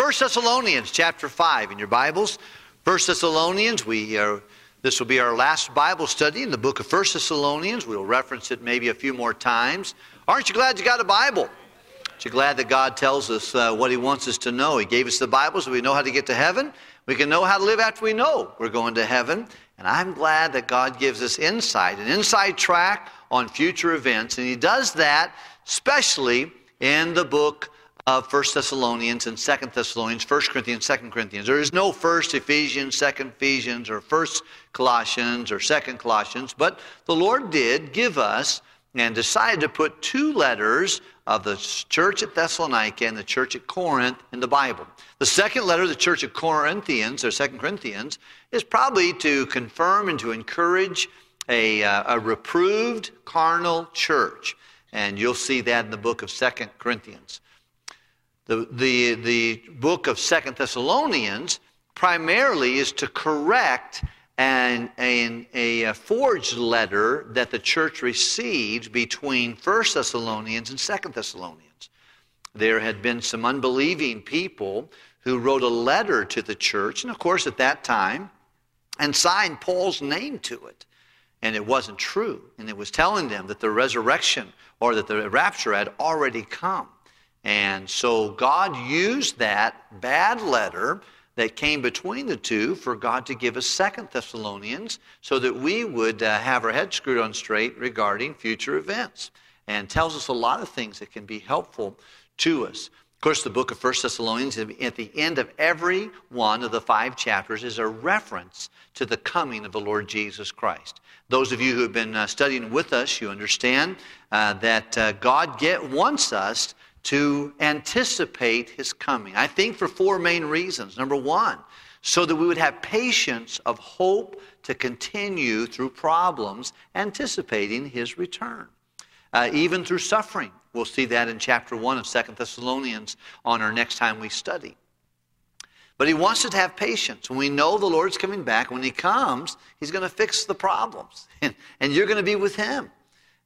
1 Thessalonians chapter 5 in your Bibles. 1 Thessalonians, we are, this will be our last Bible study in the book of 1 Thessalonians. We'll reference it maybe a few more times. Aren't you glad you got a Bible? Aren't you glad that God tells us uh, what He wants us to know? He gave us the Bible so we know how to get to heaven. We can know how to live after we know we're going to heaven. And I'm glad that God gives us insight, an inside track on future events. And He does that especially in the book of 1 Thessalonians and 2 Thessalonians, 1 Corinthians, 2 Corinthians. There is no 1 Ephesians, 2 Ephesians, or 1 Colossians, or 2 Colossians, but the Lord did give us and decided to put two letters of the church at Thessalonica and the church at Corinth in the Bible. The second letter the church of Corinthians, or Second Corinthians, is probably to confirm and to encourage a, uh, a reproved carnal church. And you'll see that in the book of Second Corinthians. The, the, the book of Second Thessalonians primarily is to correct an, an, a forged letter that the church received between First Thessalonians and Second Thessalonians. There had been some unbelieving people who wrote a letter to the church, and of course, at that time, and signed Paul's name to it. And it wasn't true. And it was telling them that the resurrection or that the rapture had already come. And so God used that bad letter that came between the two for God to give us Second Thessalonians so that we would uh, have our head screwed on straight regarding future events. And tells us a lot of things that can be helpful to us. Of course, the book of 1 Thessalonians, at the end of every one of the five chapters, is a reference to the coming of the Lord Jesus Christ. Those of you who have been uh, studying with us, you understand uh, that uh, God get, wants us to anticipate his coming. I think for four main reasons. Number one, so that we would have patience of hope to continue through problems, anticipating his return, uh, even through suffering. We'll see that in chapter 1 of Second Thessalonians on our next time we study. But he wants us to have patience. When we know the Lord's coming back, when he comes, he's going to fix the problems. And, and you're going to be with him.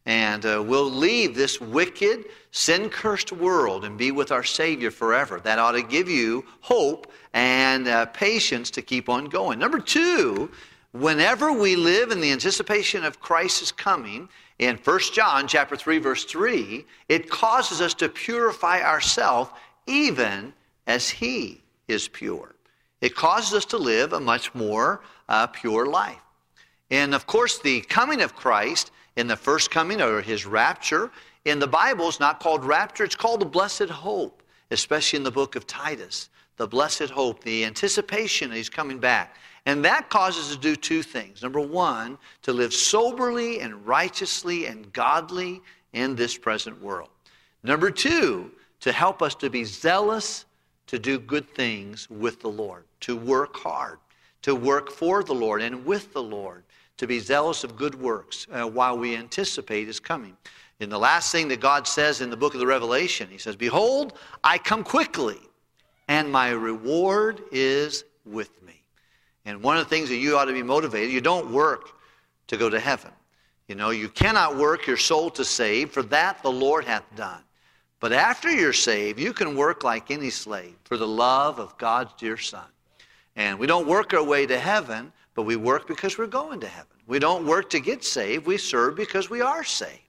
And uh, we'll leave this wicked, sin cursed world and be with our Savior forever. That ought to give you hope and uh, patience to keep on going. Number two, whenever we live in the anticipation of Christ's coming, in 1 John chapter 3 verse 3, it causes us to purify ourselves even as he is pure. It causes us to live a much more uh, pure life. And of course, the coming of Christ in the first coming or his rapture in the Bible it's not called rapture, it's called the blessed hope, especially in the book of Titus. The blessed hope, the anticipation he's coming back. And that causes us to do two things. Number one, to live soberly and righteously and godly in this present world. Number two, to help us to be zealous to do good things with the Lord, to work hard, to work for the Lord and with the Lord, to be zealous of good works uh, while we anticipate his coming. In the last thing that God says in the book of the Revelation, he says, Behold, I come quickly, and my reward is with me. And one of the things that you ought to be motivated, you don't work to go to heaven. You know, you cannot work your soul to save, for that the Lord hath done. But after you're saved, you can work like any slave for the love of God's dear Son. And we don't work our way to heaven, but we work because we're going to heaven. We don't work to get saved, we serve because we are saved.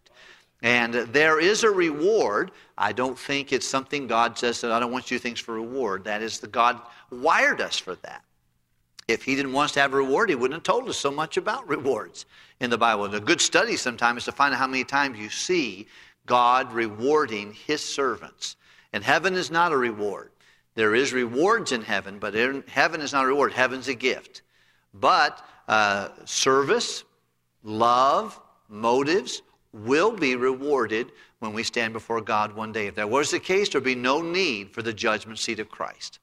And there is a reward. I don't think it's something God says that I don't want you things for reward. That is the God wired us for that. If he didn't want us to have a reward, he wouldn't have told us so much about rewards in the Bible. And a good study sometimes is to find out how many times you see God rewarding his servants. And heaven is not a reward. There is rewards in heaven, but heaven is not a reward. Heaven's a gift. But uh, service, love, motives will be rewarded when we stand before God one day. If that was the case, there'd be no need for the judgment seat of Christ.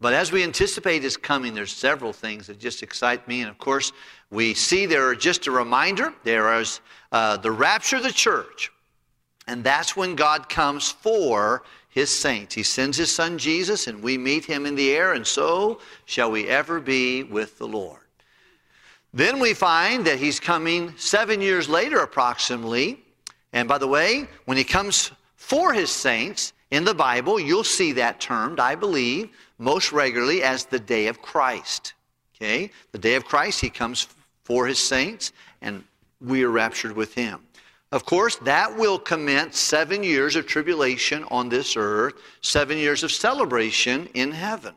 But as we anticipate his coming, there's several things that just excite me. And of course, we see there are just a reminder there is uh, the rapture of the church. And that's when God comes for his saints. He sends his son Jesus, and we meet him in the air, and so shall we ever be with the Lord. Then we find that he's coming seven years later, approximately. And by the way, when he comes for his saints, In the Bible, you'll see that termed, I believe, most regularly as the day of Christ. Okay? The day of Christ, he comes for his saints, and we are raptured with him. Of course, that will commence seven years of tribulation on this earth, seven years of celebration in heaven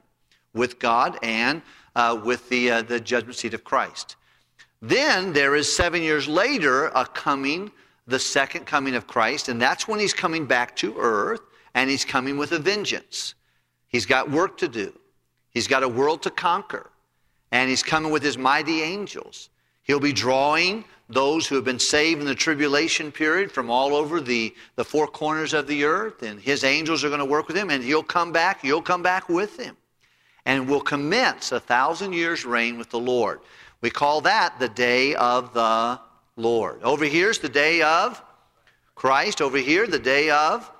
with God and uh, with the, uh, the judgment seat of Christ. Then there is seven years later a coming, the second coming of Christ, and that's when he's coming back to earth and he's coming with a vengeance. He's got work to do, he's got a world to conquer, and he's coming with his mighty angels. He'll be drawing those who have been saved in the tribulation period from all over the, the four corners of the earth, and his angels are going to work with him, and he'll come back, you'll come back with him. And we'll commence a thousand years' reign with the Lord. We call that the day of the Lord. Over here's the day of Christ. Over here, the day of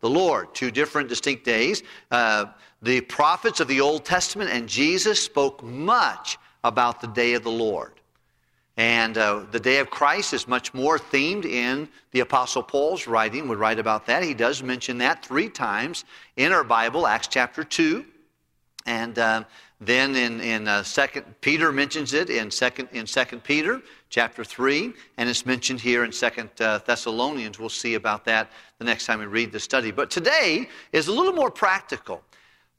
the Lord. Two different distinct days. Uh, the prophets of the Old Testament and Jesus spoke much about the day of the Lord. And uh, the day of Christ is much more themed in the Apostle Paul's writing, would write about that. He does mention that three times in our Bible, Acts chapter 2. And uh, then in, in uh, second, Peter mentions it in second, in second Peter chapter 3, and it's mentioned here in second uh, Thessalonians. We'll see about that the next time we read the study. But today is a little more practical.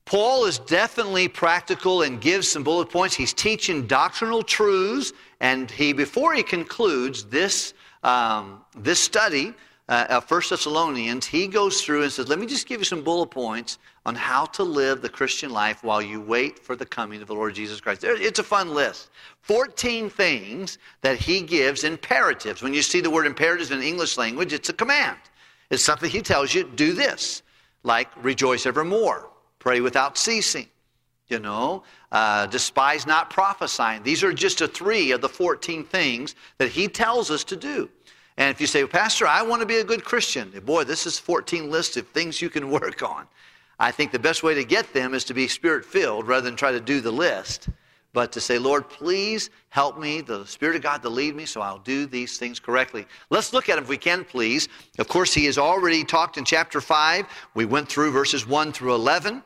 Paul is definitely practical and gives some bullet points. He's teaching doctrinal truths, and he, before he concludes this, um, this study uh, of 1 Thessalonians, he goes through and says, Let me just give you some bullet points on how to live the Christian life while you wait for the coming of the Lord Jesus Christ. It's a fun list. 14 things that he gives imperatives. When you see the word imperatives in English language, it's a command. It's something he tells you, do this, like rejoice evermore Pray without ceasing. You know, uh, despise not prophesying. These are just a three of the 14 things that he tells us to do. And if you say, Pastor, I want to be a good Christian, boy, this is 14 lists of things you can work on. I think the best way to get them is to be spirit filled rather than try to do the list, but to say, Lord, please help me, the Spirit of God, to lead me so I'll do these things correctly. Let's look at them if we can, please. Of course, he has already talked in chapter 5. We went through verses 1 through 11.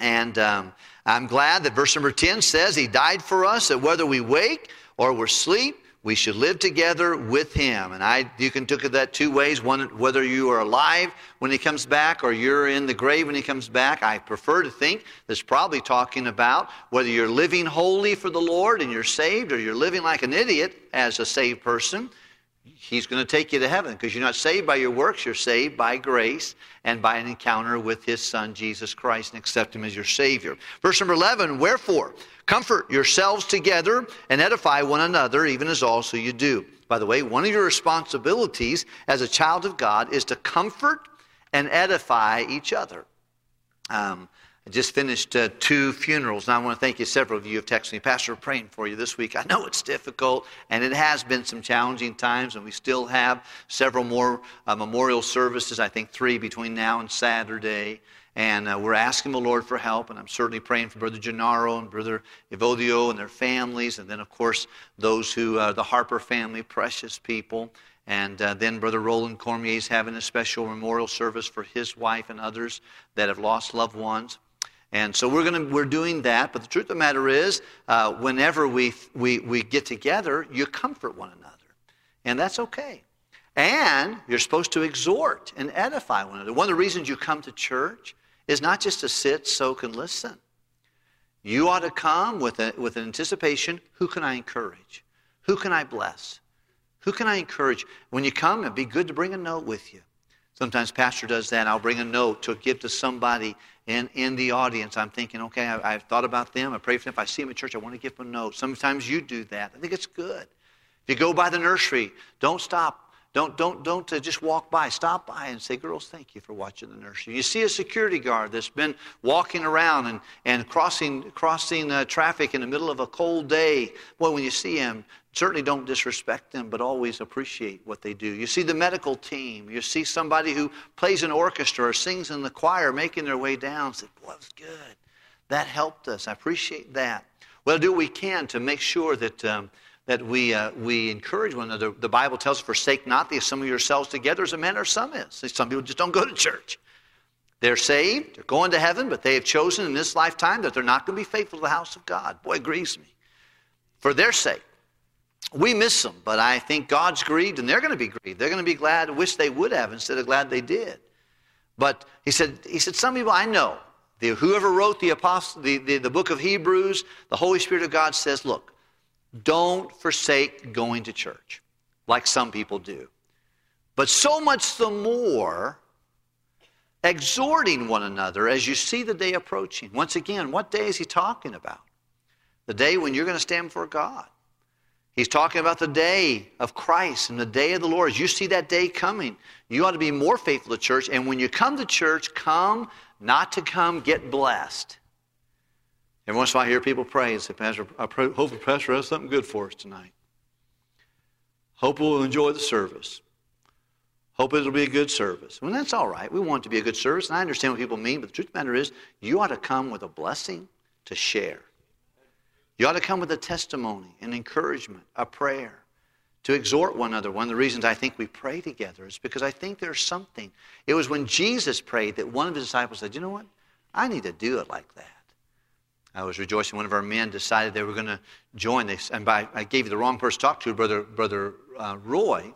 And um, I'm glad that verse number 10 says he died for us, that whether we wake or we're asleep, we should live together with him. And I, you can look at that two ways. One, whether you are alive when he comes back or you're in the grave when he comes back. I prefer to think that's probably talking about whether you're living holy for the Lord and you're saved or you're living like an idiot as a saved person. He's going to take you to heaven because you're not saved by your works, you're saved by grace and by an encounter with His Son, Jesus Christ, and accept Him as your Savior. Verse number 11 Wherefore, comfort yourselves together and edify one another, even as also you do. By the way, one of your responsibilities as a child of God is to comfort and edify each other. Um, I just finished uh, two funerals, and I want to thank you. Several of you have texted me, Pastor, praying for you this week. I know it's difficult, and it has been some challenging times, and we still have several more uh, memorial services, I think three between now and Saturday. And uh, we're asking the Lord for help, and I'm certainly praying for Brother Gennaro and Brother Evodio and their families, and then, of course, those who, uh, the Harper family, precious people. And uh, then Brother Roland Cormier is having a special memorial service for his wife and others that have lost loved ones. And so we're, gonna, we're doing that. But the truth of the matter is, uh, whenever we, we, we get together, you comfort one another. And that's okay. And you're supposed to exhort and edify one another. One of the reasons you come to church is not just to sit, soak, and listen. You ought to come with, a, with an anticipation who can I encourage? Who can I bless? Who can I encourage? When you come, it'd be good to bring a note with you. Sometimes Pastor does that. I'll bring a note to give to somebody in, in the audience. I'm thinking, okay, I, have thought about them. I pray for them. If I see them in church, I want to give them a note. Sometimes you do that. I think it's good. If you go by the nursery, don't stop. Don't, don't, don't uh, just walk by. Stop by and say, Girls, thank you for watching the nursery. You see a security guard that's been walking around and, and crossing, crossing uh, traffic in the middle of a cold day. Boy, when you see him, certainly don't disrespect them, but always appreciate what they do. You see the medical team. You see somebody who plays an orchestra or sings in the choir making their way down. Say, Boy, that was good. That helped us. I appreciate that. Well, do what we can to make sure that. Um, that we, uh, we encourage one another. The Bible tells us, forsake not the assembling yourselves together as a man or some is. Some people just don't go to church. They're saved, they're going to heaven, but they have chosen in this lifetime that they're not going to be faithful to the house of God. Boy, it grieves me. For their sake. We miss them, but I think God's grieved and they're going to be grieved. They're going to be glad, wish they would have instead of glad they did. But he said, he said, some people I know, the, whoever wrote the, apostle, the, the, the book of Hebrews, the Holy Spirit of God says, look, don't forsake going to church like some people do. But so much the more exhorting one another as you see the day approaching. Once again, what day is he talking about? The day when you're going to stand before God. He's talking about the day of Christ and the day of the Lord. As you see that day coming, you ought to be more faithful to church. And when you come to church, come not to come get blessed. Every once in a while, I hear people pray and say, Pastor, I hope the pastor has something good for us tonight. Hope we'll enjoy the service. Hope it'll be a good service. Well, that's all right. We want it to be a good service, and I understand what people mean, but the truth of the matter is, you ought to come with a blessing to share. You ought to come with a testimony, an encouragement, a prayer, to exhort one another. One of the reasons I think we pray together is because I think there's something. It was when Jesus prayed that one of his disciples said, You know what? I need to do it like that. I was rejoicing. One of our men decided they were going to join. They, and by, I gave you the wrong person to talk to, Brother, Brother uh, Roy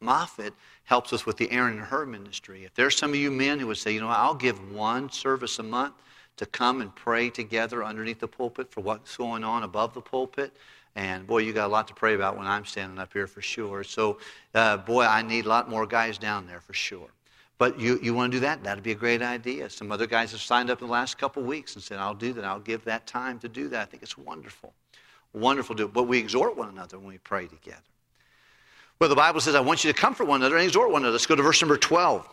Moffitt helps us with the Aaron and Hur ministry. If there's some of you men who would say, you know, I'll give one service a month to come and pray together underneath the pulpit for what's going on above the pulpit. And boy, you got a lot to pray about when I'm standing up here for sure. So, uh, boy, I need a lot more guys down there for sure. But you, you want to do that? That'd be a great idea. Some other guys have signed up in the last couple of weeks and said, I'll do that. I'll give that time to do that. I think it's wonderful. Wonderful to do. But we exhort one another when we pray together. Well, the Bible says, I want you to comfort one another and exhort one another. Let's go to verse number 12.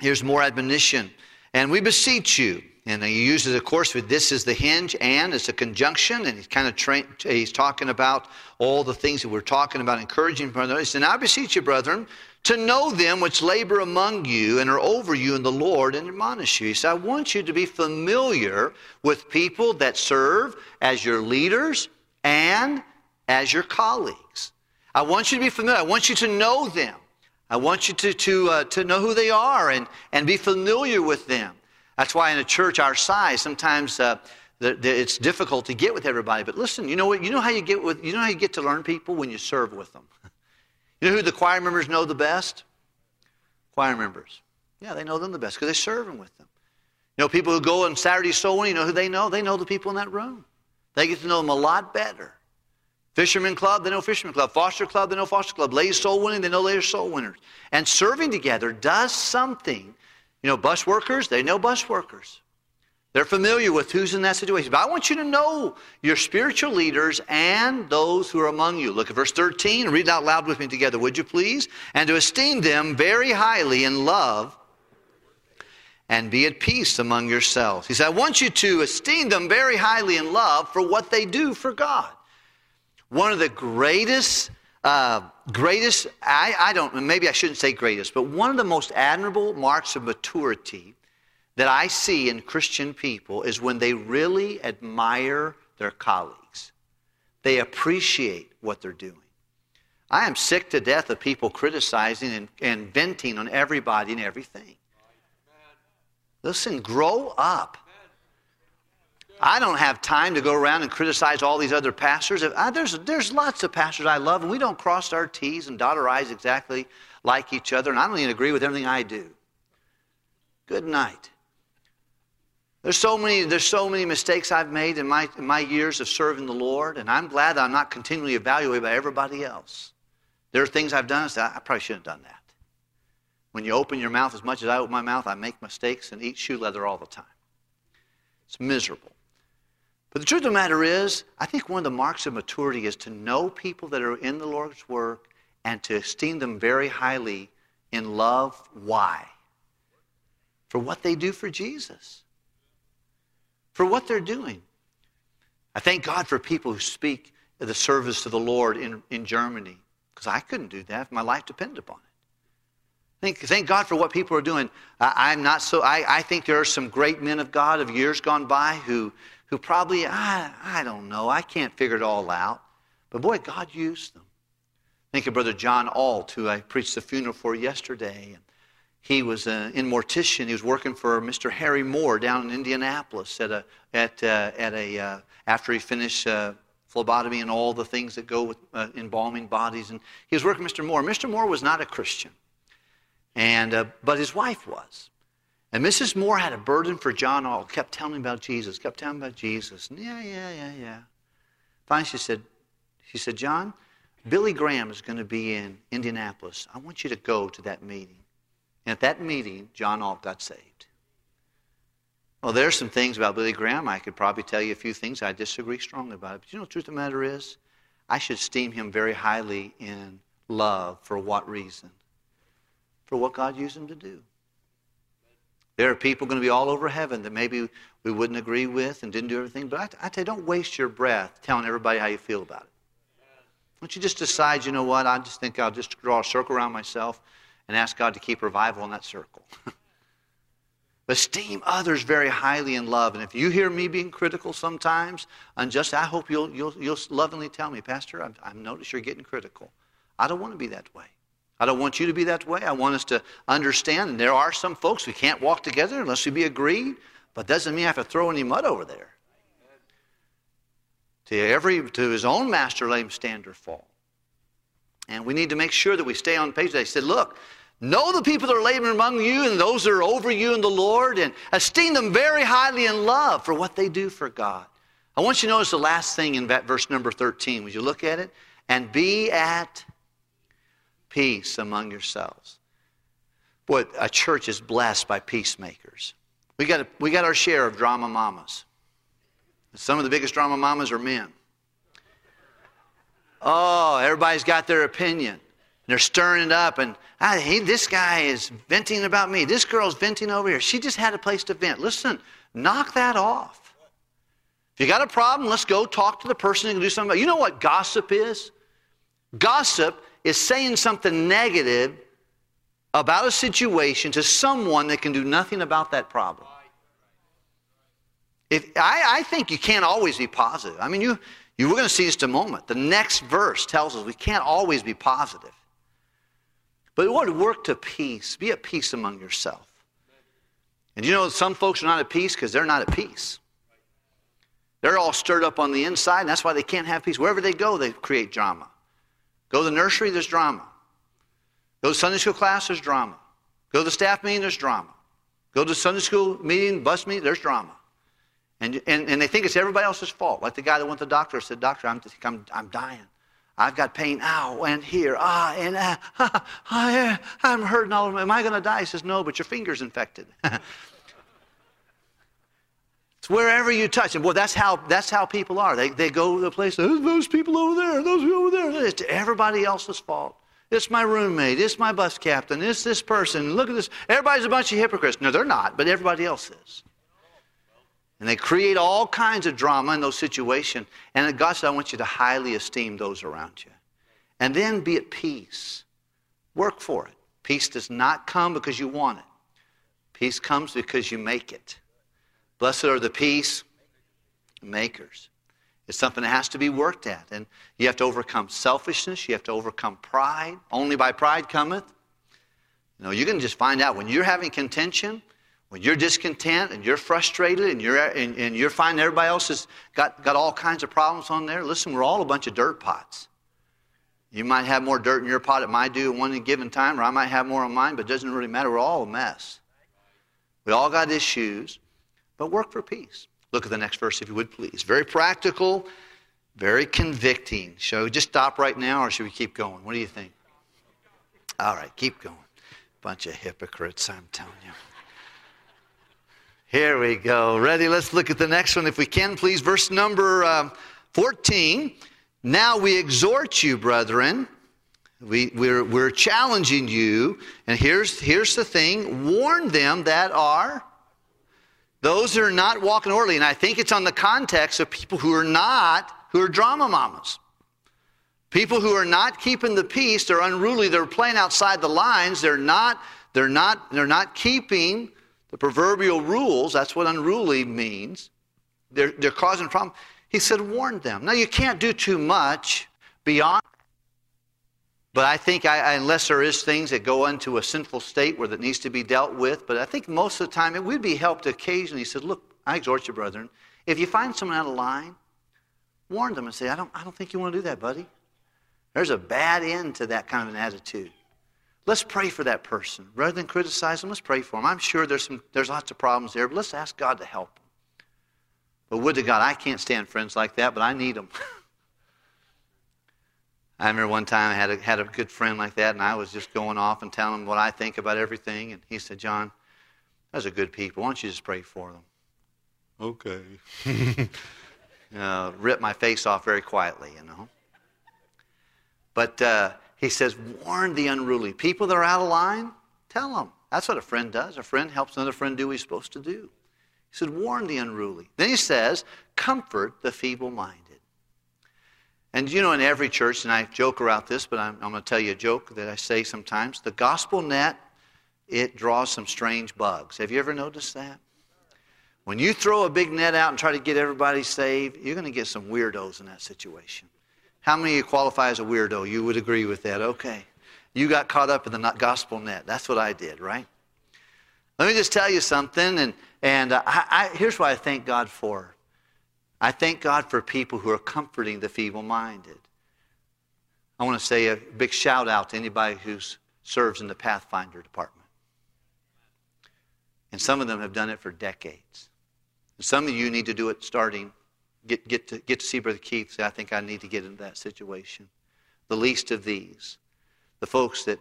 Here's more admonition. And we beseech you. And he uses, of course, with this is the hinge and it's a conjunction. And he's kind of tra- he's talking about all the things that we're talking about, encouraging one another. He said, I beseech you, brethren, to know them which labor among you and are over you in the Lord and admonish you. He said, I want you to be familiar with people that serve as your leaders and as your colleagues. I want you to be familiar. I want you to know them. I want you to, to, uh, to know who they are and, and be familiar with them. That's why in a church our size, sometimes uh, the, the, it's difficult to get with everybody. But listen, you know what? You know how you get with, you know how you get to learn people when you serve with them. you know who the choir members know the best? Choir members. Yeah, they know them the best because they serve them with them. You know, people who go on Saturday soul winning, you know who they know? They know the people in that room. They get to know them a lot better. Fisherman Club, they know Fisherman Club. Foster Club, they know Foster Club. Ladies Soul Winning, they know Ladies Soul Winners. And serving together does something. You know, bus workers, they know bus workers. They're familiar with who's in that situation. But I want you to know your spiritual leaders and those who are among you. Look at verse 13 and read it out loud with me together, would you please? And to esteem them very highly in love and be at peace among yourselves. He said, I want you to esteem them very highly in love for what they do for God. One of the greatest, uh, greatest, I, I don't, maybe I shouldn't say greatest, but one of the most admirable marks of maturity that I see in Christian people is when they really admire their colleagues. They appreciate what they're doing. I am sick to death of people criticizing and, and venting on everybody and everything. Listen, grow up. I don't have time to go around and criticize all these other pastors. I, there's, there's lots of pastors I love, and we don't cross our T's and dot our I's exactly like each other, and I don't even agree with everything I do. Good night. There's so many, there's so many mistakes I've made in my, in my years of serving the Lord, and I'm glad I'm not continually evaluated by everybody else. There are things I've done that I probably shouldn't have done that. When you open your mouth as much as I open my mouth, I make mistakes and eat shoe leather all the time. It's miserable. But the truth of the matter is, I think one of the marks of maturity is to know people that are in the Lord's work and to esteem them very highly in love. Why? For what they do for Jesus, for what they're doing. I thank God for people who speak the service to the Lord in, in Germany, because I couldn't do that. If my life depended upon it. Thank, thank God for what people are doing. I, am not so, I, I think there are some great men of God of years gone by who who probably, I, I don't know, I can't figure it all out. But boy, God used them. Think of Brother John Alt, who I preached the funeral for yesterday. And he was uh, in mortician. He was working for Mr. Harry Moore down in Indianapolis at a, at, uh, at a, uh, after he finished uh, phlebotomy and all the things that go with uh, embalming bodies. And he was working Mr. Moore. Mr. Moore was not a Christian, and, but his wife was. And Mrs. Moore had a burden for John Alt, kept telling him about Jesus, kept telling him about Jesus. And yeah, yeah, yeah, yeah. Finally, she said, she said, John, Billy Graham is going to be in Indianapolis. I want you to go to that meeting. And at that meeting, John Alt got saved. Well, there's some things about Billy Graham. I could probably tell you a few things I disagree strongly about. But you know, the truth of the matter is, I should esteem him very highly in love. For what reason? For what God used him to do. There are people going to be all over heaven that maybe we wouldn't agree with and didn't do everything. But I, tell you, don't waste your breath telling everybody how you feel about it. Why Don't you just decide, you know what, I just think I'll just draw a circle around myself and ask God to keep revival in that circle. Esteem others very highly in love. And if you hear me being critical sometimes, unjust, I hope you'll, you'll, you'll lovingly tell me, Pastor, I've, noticed you're getting critical. I don't want to be that way. I don't want you to be that way. I want us to understand, and there are some folks we can't walk together unless we be agreed, but doesn't mean I have to throw any mud over there. To every to his own master let him stand or fall. And we need to make sure that we stay on page. They said, look, Know the people that are laboring among you and those that are over you in the Lord, and esteem them very highly in love for what they do for God. I want you to notice the last thing in verse number 13. Would you look at it? And be at peace among yourselves. Boy, a church is blessed by peacemakers. We got, a, we got our share of drama mamas. Some of the biggest drama mamas are men. Oh, everybody's got their opinion. They're stirring it up, and ah, hey, this guy is venting about me. This girl's venting over here. She just had a place to vent. Listen, knock that off. If you got a problem, let's go talk to the person who can do something about it. You know what gossip is? Gossip is saying something negative about a situation to someone that can do nothing about that problem. If, I, I think you can't always be positive. I mean, you, you we're going to see just a moment. The next verse tells us we can't always be positive. But we want to work to peace. Be at peace among yourself. And you know, some folks are not at peace because they're not at peace. They're all stirred up on the inside, and that's why they can't have peace. Wherever they go, they create drama. Go to the nursery, there's drama. Go to Sunday school class, there's drama. Go to the staff meeting, there's drama. Go to Sunday school meeting, bus meeting, there's drama. And, and, and they think it's everybody else's fault. Like the guy that went to the doctor said, Doctor, I'm, I'm, I'm dying. I've got pain, ow, and here, ah, and ah, ah, ah I'm hurting all over. Am I going to die? He says, No, but your finger's infected. it's wherever you touch. And boy, that's how, that's how people are. They, they go to the place, those people over there, those people over there. It's everybody else's fault. It's my roommate. It's my bus captain. It's this person. Look at this. Everybody's a bunch of hypocrites. No, they're not, but everybody else is. And they create all kinds of drama in those situations. And God said, I want you to highly esteem those around you. And then be at peace. Work for it. Peace does not come because you want it, peace comes because you make it. Blessed are the peace makers. It's something that has to be worked at. And you have to overcome selfishness. You have to overcome pride. Only by pride cometh. You know, you can just find out when you're having contention, when you're discontent and you're frustrated and you're, and, and you're finding everybody else has got, got all kinds of problems on there, listen, we're all a bunch of dirt pots. You might have more dirt in your pot than I do at one given time, or I might have more on mine, but it doesn't really matter. We're all a mess. We all got issues, but work for peace. Look at the next verse, if you would, please. Very practical, very convicting. Shall we just stop right now, or should we keep going? What do you think? All right, keep going. Bunch of hypocrites, I'm telling you. Here we go. Ready? Let's look at the next one if we can, please. Verse number uh, 14. Now we exhort you, brethren. We, we're, we're challenging you. And here's, here's the thing warn them that are those who are not walking orderly. And I think it's on the context of people who are not, who are drama mamas. People who are not keeping the peace, they're unruly, they're playing outside the lines, they're not, they're not, they're not keeping the proverbial rules, that's what unruly means. They're, they're causing problems. He said, warn them. Now, you can't do too much beyond. But I think, I, unless there is things that go into a sinful state where that needs to be dealt with, but I think most of the time it would be helped occasionally. He said, Look, I exhort you, brethren, if you find someone out of line, warn them and say, I don't, I don't think you want to do that, buddy. There's a bad end to that kind of an attitude. Let's pray for that person. Rather than criticize them, let's pray for them. I'm sure there's, some, there's lots of problems there, but let's ask God to help them. But would to God, I can't stand friends like that, but I need them. I remember one time I had a, had a good friend like that, and I was just going off and telling him what I think about everything. And he said, John, those are good people. Why don't you just pray for them? Okay. uh, rip my face off very quietly, you know. But uh, he says, warn the unruly. People that are out of line, tell them. That's what a friend does. A friend helps another friend do what he's supposed to do. He said, warn the unruly. Then he says, comfort the feeble minded. And you know, in every church, and I joke about this, but I'm, I'm going to tell you a joke that I say sometimes the gospel net, it draws some strange bugs. Have you ever noticed that? When you throw a big net out and try to get everybody saved, you're going to get some weirdos in that situation. How many of you qualify as a weirdo? You would agree with that. Okay. You got caught up in the gospel net. That's what I did, right? Let me just tell you something, and, and uh, I, I, here's what I thank God for. I thank God for people who are comforting the feeble minded. I want to say a big shout out to anybody who serves in the Pathfinder department. And some of them have done it for decades. And some of you need to do it starting, get, get, to, get to see Brother Keith, say, I think I need to get into that situation. The least of these, the folks that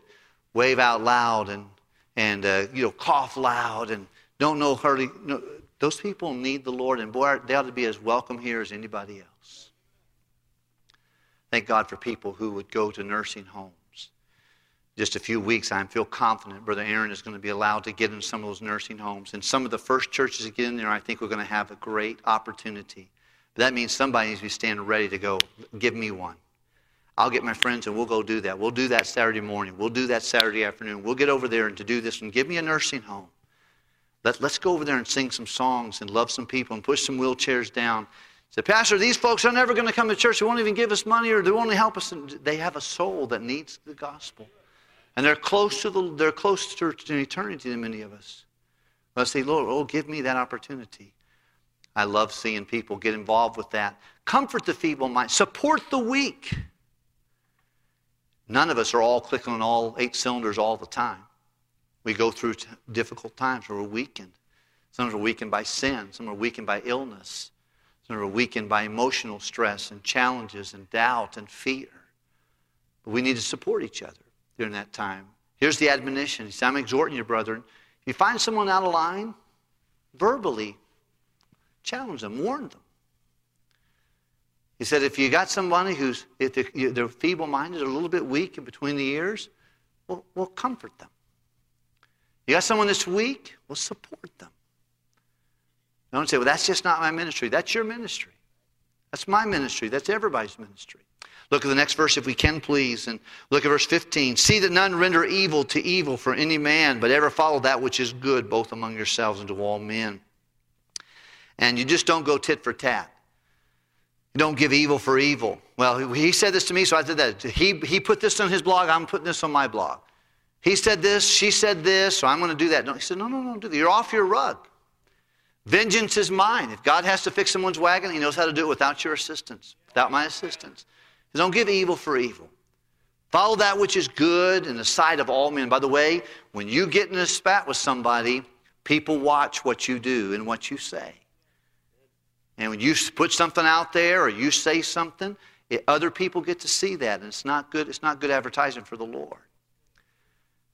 wave out loud and, and uh, you know, cough loud and don't know hardly, those people need the Lord, and boy, they ought to be as welcome here as anybody else. Thank God for people who would go to nursing homes. Just a few weeks, I feel confident Brother Aaron is going to be allowed to get in some of those nursing homes. And some of the first churches to get in there, I think we're going to have a great opportunity. But that means somebody needs to be standing ready to go, give me one. I'll get my friends and we'll go do that. We'll do that Saturday morning. We'll do that Saturday afternoon. We'll get over there and to do this and give me a nursing home. Let, let's go over there and sing some songs and love some people and push some wheelchairs down. Say, Pastor, these folks are never going to come to church. They won't even give us money or they won't help us. They have a soul that needs the gospel. And they're close to the, they're closer to eternity than many of us. I say, Lord, oh, give me that opportunity. I love seeing people get involved with that. Comfort the feeble mind. Support the weak. None of us are all clicking on all eight cylinders all the time. We go through t- difficult times where we're weakened. Some are weakened by sin. Some are weakened by illness. Some are weakened by emotional stress and challenges and doubt and fear. But we need to support each other during that time. Here's the admonition. He said, I'm exhorting you, brethren. If you find someone out of line, verbally challenge them, warn them. He said, if you got somebody who's if they're feeble-minded, a little bit weak in between the ears, well, well comfort them. You got someone that's weak? we'll support them. Don't say, well, that's just not my ministry. That's your ministry. That's my ministry. That's everybody's ministry. Look at the next verse, if we can, please. And look at verse 15. See that none render evil to evil for any man, but ever follow that which is good, both among yourselves and to all men. And you just don't go tit for tat. You don't give evil for evil. Well, he said this to me, so I did that. He, he put this on his blog, I'm putting this on my blog. He said this, she said this, so I'm going to do that. No, he said, no, no, no, do that. You're off your rug. Vengeance is mine. If God has to fix someone's wagon, he knows how to do it without your assistance, without my assistance. don't give evil for evil. Follow that which is good in the sight of all men. By the way, when you get in a spat with somebody, people watch what you do and what you say. And when you put something out there or you say something, it, other people get to see that, and it's not good. It's not good advertising for the Lord.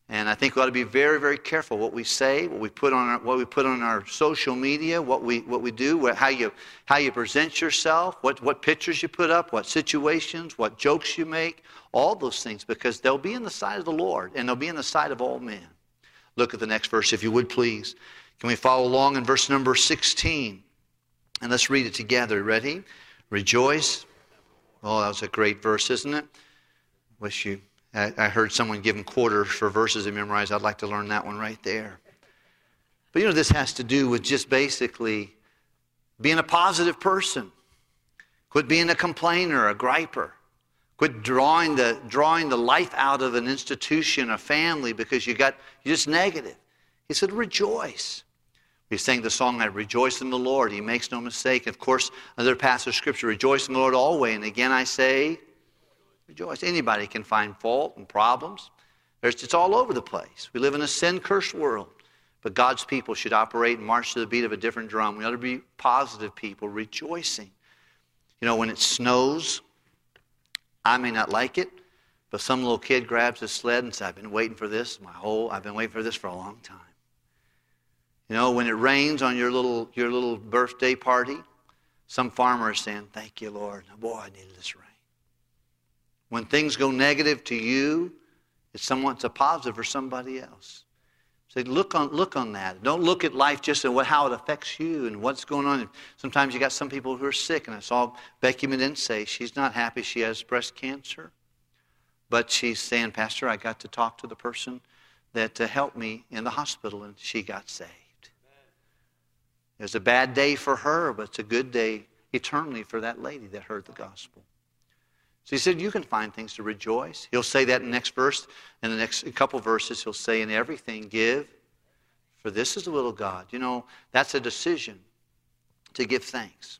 And I think we ought to be very, very careful what we say, what we put on our, what we put on our social media, what we, what we do, what, how, you, how you present yourself, what, what pictures you put up, what situations, what jokes you make, all those things, because they'll be in the sight of the Lord and they'll be in the sight of all men. Look at the next verse, if you would please. Can we follow along in verse number 16? And let's read it together. Ready? Rejoice. Oh, that was a great verse, isn't it? Wish you I heard someone give them quarters for verses they memorized. I'd like to learn that one right there. But you know, this has to do with just basically being a positive person. Quit being a complainer, a griper. Quit drawing the, drawing the life out of an institution, a family, because you got, you're just negative. He said, rejoice. We sang the song, I rejoice in the Lord. He makes no mistake. Of course, another passage of Scripture, rejoice in the Lord always. And again, I say, rejoice. Anybody can find fault and problems. There's, it's all over the place. We live in a sin cursed world. But God's people should operate and march to the beat of a different drum. We ought to be positive people, rejoicing. You know, when it snows, I may not like it, but some little kid grabs a sled and says, I've been waiting for this my whole, I've been waiting for this for a long time. You know, when it rains on your little, your little birthday party, some farmer is saying, Thank you, Lord. Boy, I needed this rain. When things go negative to you, it's somewhat a positive for somebody else. So look on, look on that. Don't look at life just and how it affects you and what's going on. Sometimes you got some people who are sick, and I saw Becky Medin say she's not happy she has breast cancer, but she's saying, Pastor, I got to talk to the person that uh, helped me in the hospital, and she got saved. It was a bad day for her, but it's a good day eternally for that lady that heard the gospel. So he said, You can find things to rejoice. He'll say that in the next verse. In the next couple verses, he'll say, In everything, give, for this is the will of God. You know, that's a decision to give thanks.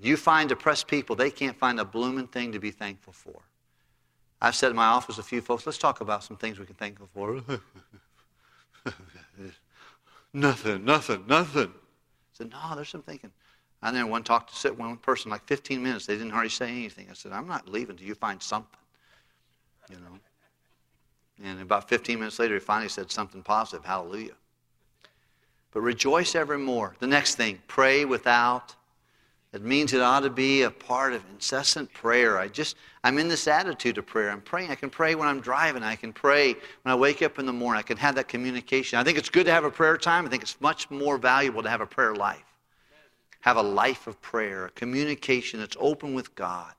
You find depressed people, they can't find a blooming thing to be thankful for. I've said in my office a few folks, let's talk about some things we can thank them for. nothing, nothing, nothing. I said, no, there's some thinking. I then one talked to sit one person like 15 minutes. They didn't hardly say anything. I said, I'm not leaving until you find something. You know. And about 15 minutes later, he finally said something positive. Hallelujah. But rejoice evermore. The next thing, pray without. It means it ought to be a part of incessant prayer. I just, I'm in this attitude of prayer. I'm praying. I can pray when I'm driving. I can pray when I wake up in the morning. I can have that communication. I think it's good to have a prayer time. I think it's much more valuable to have a prayer life have a life of prayer, a communication that's open with God.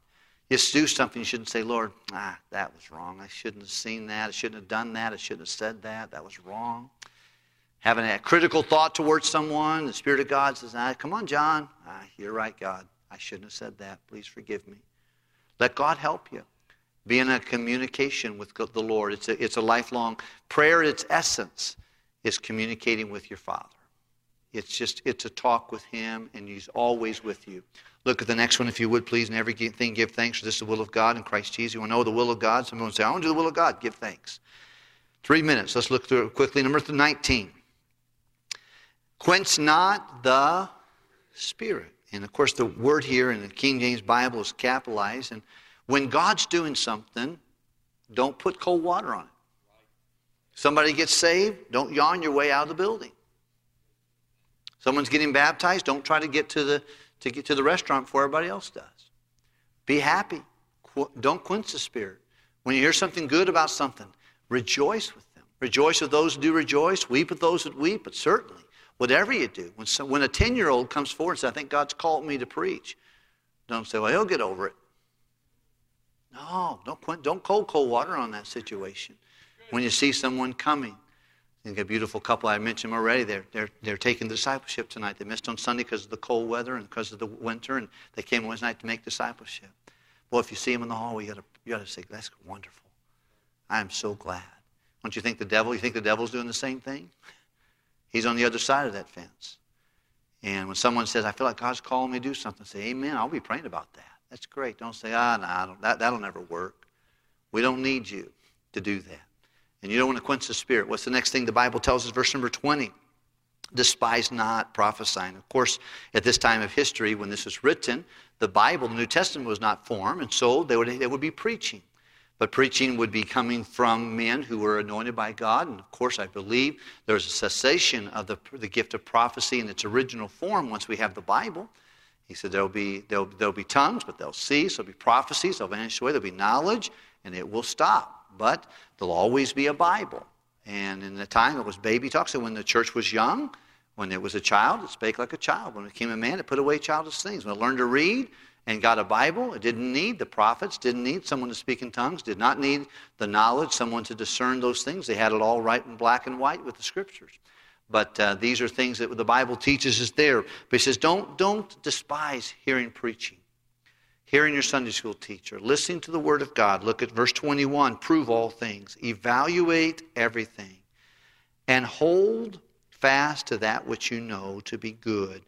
Just do something, you shouldn't say, Lord, ah, that was wrong. I shouldn't have seen that. I shouldn't have done that. I shouldn't have said that. That was wrong. Having a critical thought towards someone, the Spirit of God says, ah, come on, John. Ah, you're right, God. I shouldn't have said that. Please forgive me. Let God help you. Be in a communication with the Lord. It's a, it's a lifelong prayer. Its essence is communicating with your Father. It's just, it's a talk with Him, and He's always with you. Look at the next one, if you would, please. In everything, give thanks, for this is the will of God in Christ Jesus. You want to know the will of God? Someone say, I want to do the will of God. Give thanks. Three minutes. Let's look through it quickly. Number 19. Quench not the Spirit. And of course, the word here in the King James Bible is capitalized. And when God's doing something, don't put cold water on it. Somebody gets saved, don't yawn your way out of the building. Someone's getting baptized, don't try to get to the, to get to the restaurant before everybody else does. Be happy. Don't quench the spirit. When you hear something good about something, rejoice with them. Rejoice with those who do rejoice. Weep with those that weep. But certainly, whatever you do, when, some, when a 10 year old comes forward and says, I think God's called me to preach, don't say, well, he'll get over it. No, don't, quench, don't cold, cold water on that situation. When you see someone coming, think a beautiful couple, I mentioned already. They're, they're, they're taking discipleship tonight. They missed on Sunday because of the cold weather and because of the winter, and they came Wednesday night to make discipleship. Well, if you see them in the hallway, you got you to say, that's wonderful. I am so glad. Don't you think the devil, you think the devil's doing the same thing? He's on the other side of that fence. And when someone says, I feel like God's calling me to do something, say, amen, I'll be praying about that. That's great. Don't say, ah, no, nah, that, that'll never work. We don't need you to do that. And you don't want to quench the spirit. What's the next thing the Bible tells us? Verse number 20. Despise not prophesying. Of course, at this time of history, when this was written, the Bible, the New Testament, was not formed, and so they would, they would be preaching. But preaching would be coming from men who were anointed by God. And of course, I believe there's a cessation of the, the gift of prophecy in its original form once we have the Bible. He said there'll be, there'll, there'll be tongues, but they'll cease. There'll be prophecies, they'll vanish away. There'll be knowledge, and it will stop but there'll always be a Bible. And in the time it was baby talk, so when the church was young, when it was a child, it spake like a child. When it became a man, it put away childish things. When it learned to read and got a Bible, it didn't need the prophets, didn't need someone to speak in tongues, did not need the knowledge, someone to discern those things. They had it all right in black and white with the scriptures. But uh, these are things that the Bible teaches us there. But he says, don't, don't despise hearing preaching. hearing your Sunday school teacher, listening to the Word of God. Look at verse 21 prove all things, evaluate everything, and hold fast to that which you know to be good.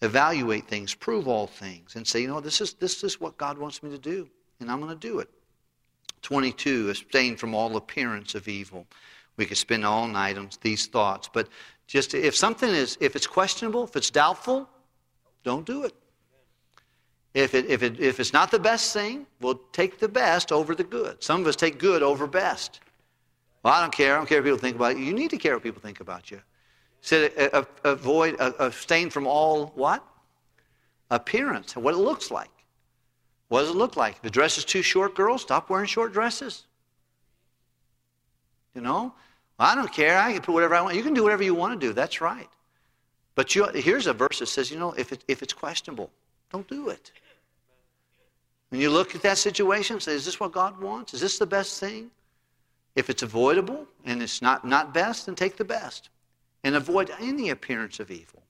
Evaluate things, prove all things, and say, you know, this is, this is what God wants me to do, and I'm going to do it. 22, abstain from all appearance of evil. We could spend all night on these thoughts, but just if something is, if it's questionable, if it's doubtful, don't do it. If, it, if, it, if it's not the best thing, we'll take the best over the good. Some of us take good over best. Well, I don't care. I don't care what people think about you. You need to care what people think about you. Said uh, uh, avoid, uh, abstain from all what? Appearance what it looks like. What does it look like? If the dress is too short, girls, stop wearing short dresses. You know? I don't care. I can put whatever I want. You can do whatever you want to do. That's right. But you, here's a verse that says, you know, if, it, if it's questionable, don't do it. When you look at that situation, say, is this what God wants? Is this the best thing? If it's avoidable and it's not, not best, then take the best. And avoid any appearance of evil.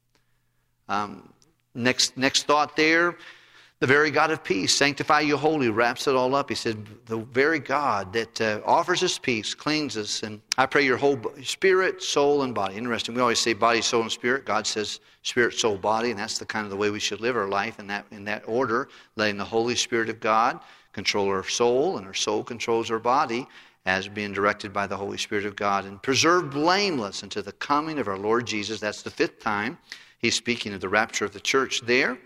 Um, next, next thought there the very God of peace, sanctify you wholly, wraps it all up. He said, the very God that uh, offers us peace, cleans us, and I pray your whole spirit, soul, and body. Interesting. We always say body, soul, and spirit. God says spirit, soul, body, and that's the kind of the way we should live our life in that in that order, letting the Holy Spirit of God control our soul, and our soul controls our body as being directed by the Holy Spirit of God, and preserved blameless until the coming of our Lord Jesus. That's the fifth time. He's speaking of the rapture of the church there.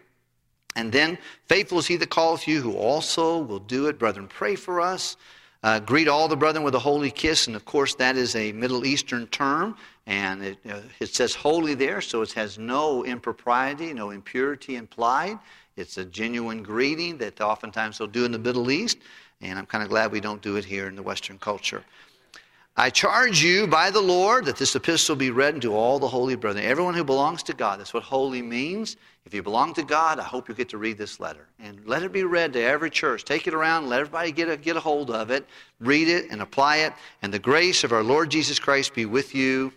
And then, faithful is he that calleth you, who also will do it. Brethren, pray for us. Uh, greet all the brethren with a holy kiss. And of course, that is a Middle Eastern term. And it, uh, it says holy there, so it has no impropriety, no impurity implied. It's a genuine greeting that oftentimes they'll do in the Middle East. And I'm kind of glad we don't do it here in the Western culture. I charge you by the Lord that this epistle be read unto all the holy brethren. Everyone who belongs to God. That's what holy means. If you belong to God, I hope you get to read this letter. And let it be read to every church. Take it around, let everybody get a, get a hold of it, read it, and apply it. And the grace of our Lord Jesus Christ be with you.